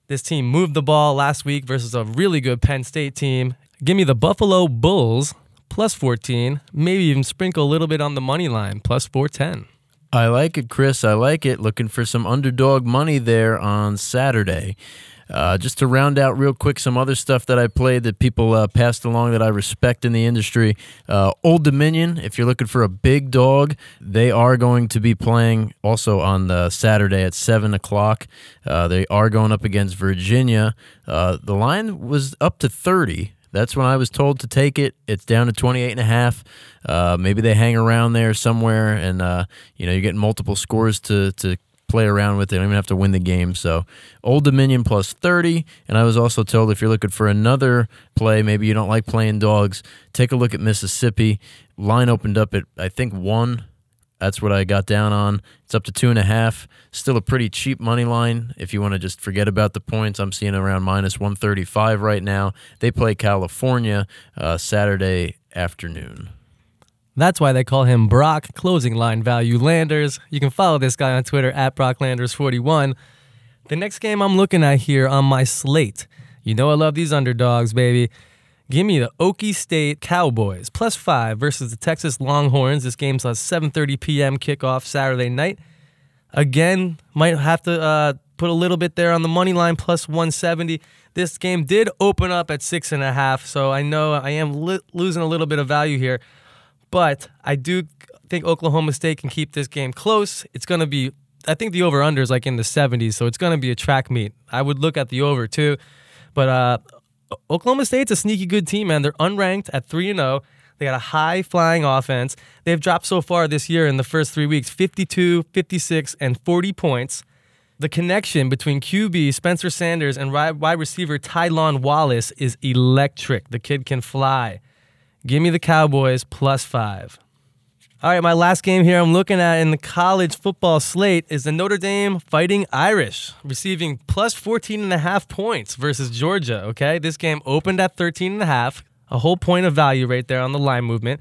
This team moved the ball last week versus a really good Penn State team. Give me the Buffalo Bulls plus 14, maybe even sprinkle a little bit on the money line plus 410. I like it, Chris. I like it. Looking for some underdog money there on Saturday. Uh, just to round out real quick some other stuff that I played that people uh, passed along that I respect in the industry. Uh, Old Dominion, if you're looking for a big dog, they are going to be playing also on the Saturday at 7 o'clock. Uh, they are going up against Virginia. Uh, the line was up to 30. That's when I was told to take it. It's down to 28 and a half. Uh, maybe they hang around there somewhere and, uh, you know, you're getting multiple scores to, to play around with. They don't even have to win the game. So Old Dominion plus 30. And I was also told if you're looking for another play, maybe you don't like playing dogs, take a look at Mississippi. Line opened up at, I think, one. That's what I got down on. It's up to two and a half. Still a pretty cheap money line. If you want to just forget about the points, I'm seeing around minus 135 right now. They play California uh, Saturday afternoon. That's why they call him Brock Closing Line Value Landers. You can follow this guy on Twitter at BrockLanders41. The next game I'm looking at here on my slate, you know I love these underdogs, baby. Give me the Okie State Cowboys plus five versus the Texas Longhorns. This game's a 7:30 p.m. kickoff Saturday night. Again, might have to uh, put a little bit there on the money line plus 170. This game did open up at six and a half, so I know I am li- losing a little bit of value here. But I do think Oklahoma State can keep this game close. It's going to be, I think the over under is like in the 70s, so it's going to be a track meet. I would look at the over too. But uh, Oklahoma State's a sneaky good team, man. They're unranked at 3 0. They got a high flying offense. They've dropped so far this year in the first three weeks 52, 56, and 40 points. The connection between QB Spencer Sanders and wide receiver Tylan Wallace is electric. The kid can fly. Give me the Cowboys plus five. All right, my last game here I'm looking at in the college football slate is the Notre Dame Fighting Irish receiving plus 14 and a half points versus Georgia, okay? This game opened at 13 and a half, a whole point of value right there on the line movement.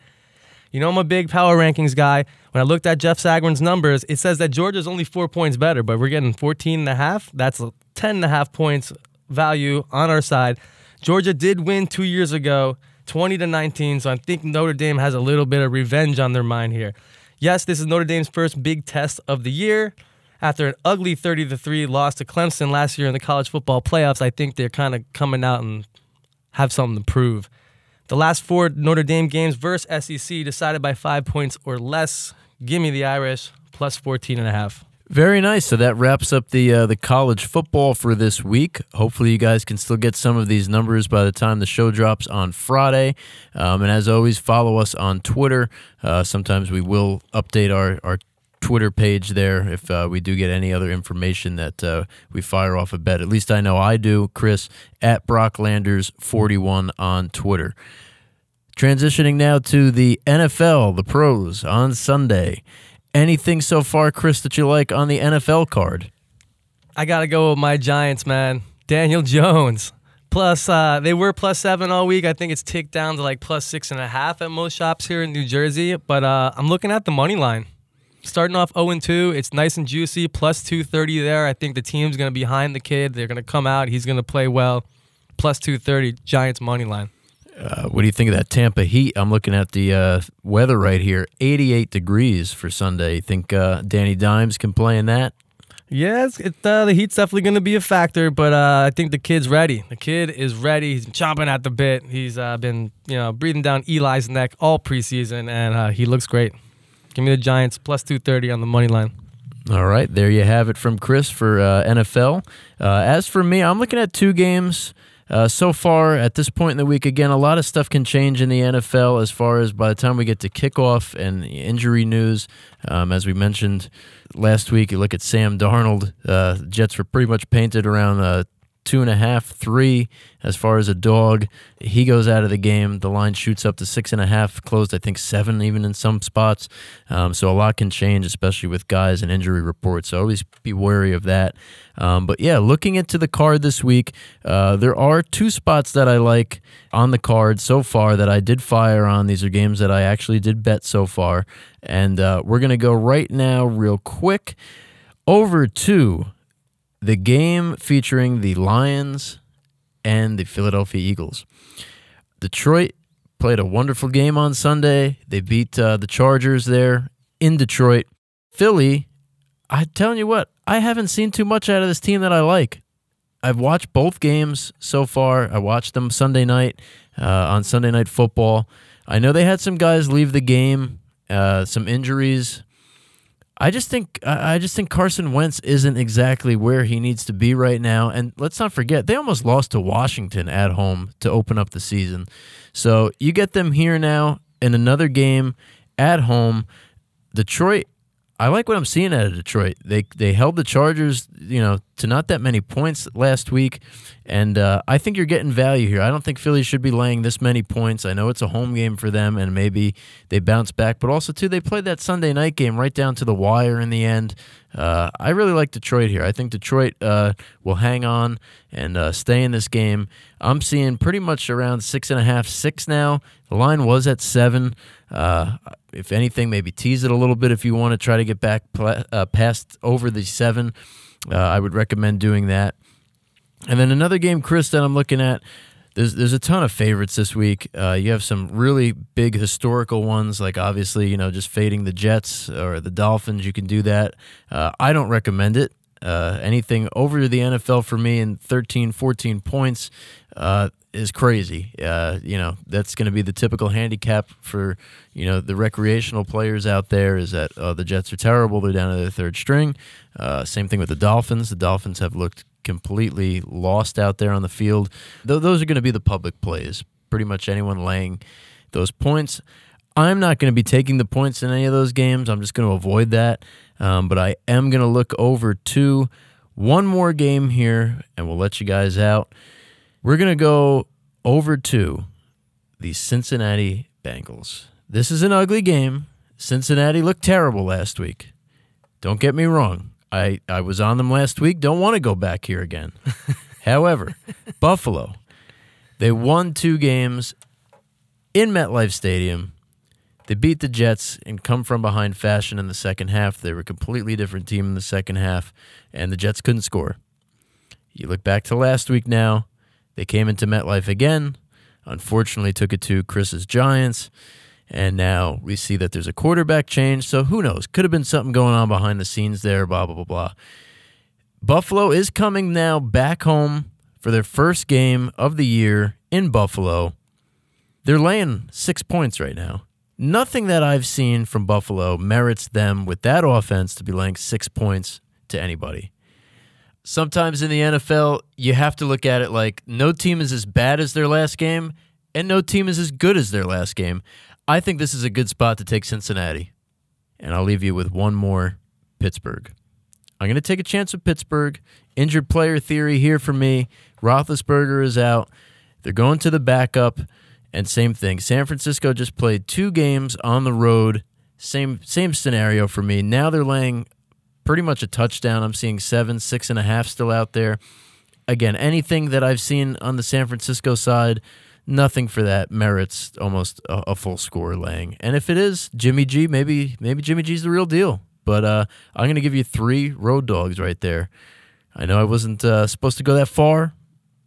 You know I'm a big power rankings guy. When I looked at Jeff Sagarin's numbers, it says that Georgia's only 4 points better, but we're getting 14 and a half. That's 10 and a half points value on our side. Georgia did win 2 years ago 20 to 19. So I think Notre Dame has a little bit of revenge on their mind here. Yes, this is Notre Dame's first big test of the year. After an ugly 30 to 3 loss to Clemson last year in the college football playoffs, I think they're kind of coming out and have something to prove. The last four Notre Dame games versus SEC decided by five points or less. Give me the Irish plus 14 and a half. Very nice. So that wraps up the uh, the college football for this week. Hopefully, you guys can still get some of these numbers by the time the show drops on Friday. Um, and as always, follow us on Twitter. Uh, sometimes we will update our our Twitter page there if uh, we do get any other information that uh, we fire off a bet. At least I know I do. Chris at Brocklanders41 on Twitter. Transitioning now to the NFL, the pros on Sunday. Anything so far, Chris, that you like on the NFL card? I got to go with my Giants, man. Daniel Jones. Plus, uh, they were plus seven all week. I think it's ticked down to like plus six and a half at most shops here in New Jersey. But uh, I'm looking at the money line. Starting off 0 2, it's nice and juicy. Plus 230 there. I think the team's going to be behind the kid. They're going to come out. He's going to play well. Plus 230, Giants money line. Uh, what do you think of that Tampa Heat? I'm looking at the uh, weather right here 88 degrees for Sunday. You think uh, Danny Dimes can play in that? Yes, it, uh, the heat's definitely going to be a factor, but uh, I think the kid's ready. The kid is ready. He's chomping at the bit. He's uh, been, you know, breathing down Eli's neck all preseason, and he looks great. Give me the Giants plus 230 on the money line. All right, there you have it from Chris for NFL. as for me, I'm looking at two games. Uh, so far at this point in the week, again, a lot of stuff can change in the NFL as far as by the time we get to kickoff and injury news. Um, as we mentioned last week, you look at Sam Darnold. Uh, Jets were pretty much painted around uh, two and a half, three as far as a dog. He goes out of the game. The line shoots up to six and a half, closed, I think, seven even in some spots. Um, so a lot can change, especially with guys and injury reports. So always be wary of that. Um, but yeah, looking into the card this week, uh, there are two spots that I like on the card so far that I did fire on. These are games that I actually did bet so far. And uh, we're going to go right now, real quick, over to the game featuring the Lions and the Philadelphia Eagles. Detroit played a wonderful game on Sunday. They beat uh, the Chargers there in Detroit. Philly, I'm telling you what, I haven't seen too much out of this team that I like. I've watched both games so far. I watched them Sunday night uh, on Sunday Night Football. I know they had some guys leave the game, uh, some injuries. I just think I just think Carson Wentz isn't exactly where he needs to be right now. And let's not forget they almost lost to Washington at home to open up the season. So you get them here now in another game at home. Detroit I like what I'm seeing out of Detroit. They they held the Chargers, you know, to not that many points last week, and uh, I think you're getting value here. I don't think Philly should be laying this many points. I know it's a home game for them, and maybe they bounce back, but also too they played that Sunday night game right down to the wire in the end. Uh, I really like Detroit here. I think Detroit uh, will hang on and uh, stay in this game. I'm seeing pretty much around six and a half, six now. The line was at seven. Uh, if anything, maybe tease it a little bit if you want to try to get back uh, past over the seven. Uh, I would recommend doing that. And then another game, Chris, that I'm looking at. There's there's a ton of favorites this week. Uh, you have some really big historical ones, like obviously you know just fading the Jets or the Dolphins. You can do that. Uh, I don't recommend it. Uh, anything over the NFL for me in 13, 14 points uh, is crazy. Uh, you know, that's going to be the typical handicap for, you know, the recreational players out there is that uh, the Jets are terrible. They're down to their third string. Uh, same thing with the Dolphins. The Dolphins have looked completely lost out there on the field. Th- those are going to be the public plays. Pretty much anyone laying those points. I'm not going to be taking the points in any of those games. I'm just going to avoid that. Um, but I am going to look over to one more game here, and we'll let you guys out. We're going to go over to the Cincinnati Bengals. This is an ugly game. Cincinnati looked terrible last week. Don't get me wrong. I, I was on them last week. Don't want to go back here again. However, Buffalo, they won two games in MetLife Stadium they beat the Jets and come from behind fashion in the second half. They were a completely different team in the second half, and the Jets couldn't score. You look back to last week now, they came into MetLife again. Unfortunately, took it to Chris's Giants. And now we see that there's a quarterback change. So who knows? Could have been something going on behind the scenes there, blah, blah, blah, blah. Buffalo is coming now back home for their first game of the year in Buffalo. They're laying six points right now. Nothing that I've seen from Buffalo merits them with that offense to be laying six points to anybody. Sometimes in the NFL, you have to look at it like no team is as bad as their last game, and no team is as good as their last game. I think this is a good spot to take Cincinnati. And I'll leave you with one more Pittsburgh. I'm going to take a chance with Pittsburgh. Injured player theory here for me. Roethlisberger is out. They're going to the backup. And same thing. San Francisco just played two games on the road. Same same scenario for me. Now they're laying pretty much a touchdown. I'm seeing seven, six and a half still out there. Again, anything that I've seen on the San Francisco side, nothing for that merits almost a, a full score laying. And if it is Jimmy G, maybe maybe Jimmy G's the real deal. But uh, I'm to give you three road dogs right there. I know I wasn't uh, supposed to go that far,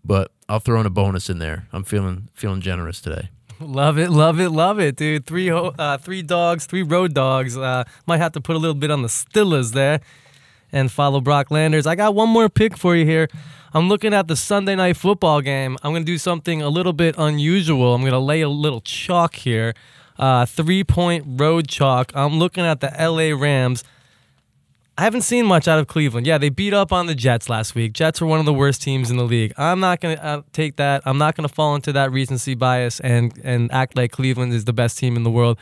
but I'll throw in a bonus in there. I'm feeling feeling generous today. Love it, love it, love it, dude. Three uh, three dogs, three road dogs. Uh, might have to put a little bit on the Stillers there and follow Brock Landers. I got one more pick for you here. I'm looking at the Sunday night football game. I'm to do something a little bit unusual. I'm to lay a little chalk here. Uh, three point road chalk. I'm looking at the LA Rams I haven't seen much out of Cleveland. Yeah, they beat up on the Jets last week. Jets were one of the worst teams in the league. I'm not going to uh, take that. I'm not going to fall into that recency bias and and act like Cleveland is the best team in the world.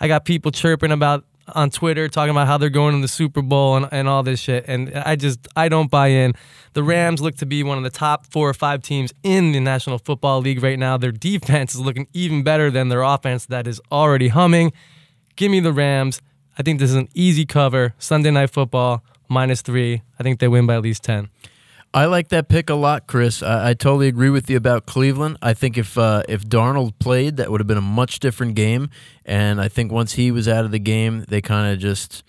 I got people chirping about on Twitter talking about how they're going to the Super Bowl and, and all this shit. And I just I don't buy in. The Rams look to be one of the top four or five teams in the National Football League right now. Their defense is looking even better than their offense that is already humming. Give me the Rams. I think this is an easy cover. Sunday night football, minus three. I think they win by at least 10. I like that pick a lot, Chris. I, I totally agree with you about Cleveland. I think if uh, if Darnold played, that would have been a much different game. And I think once he was out of the game, they kind of just,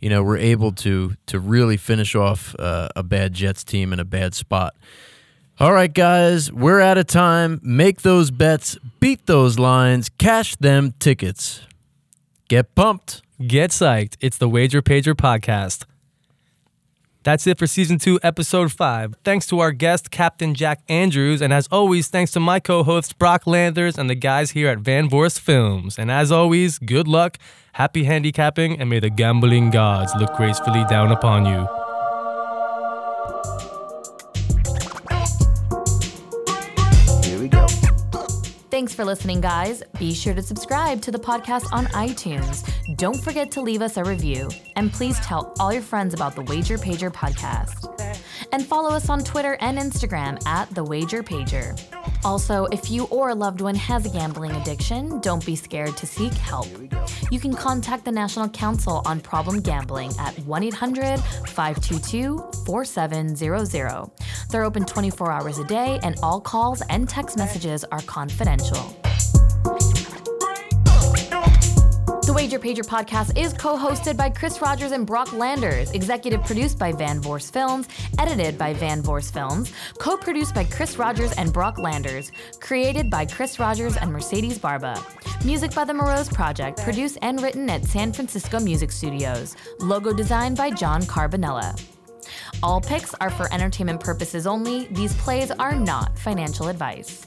you know, we're able to to really finish off uh, a bad Jets team in a bad spot. All right, guys, we're out of time. Make those bets, beat those lines, cash them tickets. Get pumped. Get psyched. It's the Wager Pager podcast. That's it for season two, episode five. Thanks to our guest, Captain Jack Andrews. And as always, thanks to my co hosts, Brock Landers, and the guys here at Van Vorst Films. And as always, good luck, happy handicapping, and may the gambling gods look gracefully down upon you. Thanks for listening, guys. Be sure to subscribe to the podcast on iTunes. Don't forget to leave us a review. And please tell all your friends about the Wager Pager podcast. And follow us on Twitter and Instagram at The Wager Pager. Also, if you or a loved one has a gambling addiction, don't be scared to seek help. You can contact the National Council on Problem Gambling at 1 800 522 4700. They're open 24 hours a day, and all calls and text messages are confidential. Wager Pager podcast is co hosted by Chris Rogers and Brock Landers, executive produced by Van Vorst Films, edited by Van Vorst Films, co produced by Chris Rogers and Brock Landers, created by Chris Rogers and Mercedes Barba. Music by the Morose Project, produced and written at San Francisco Music Studios. Logo designed by John Carbonella. All picks are for entertainment purposes only. These plays are not financial advice.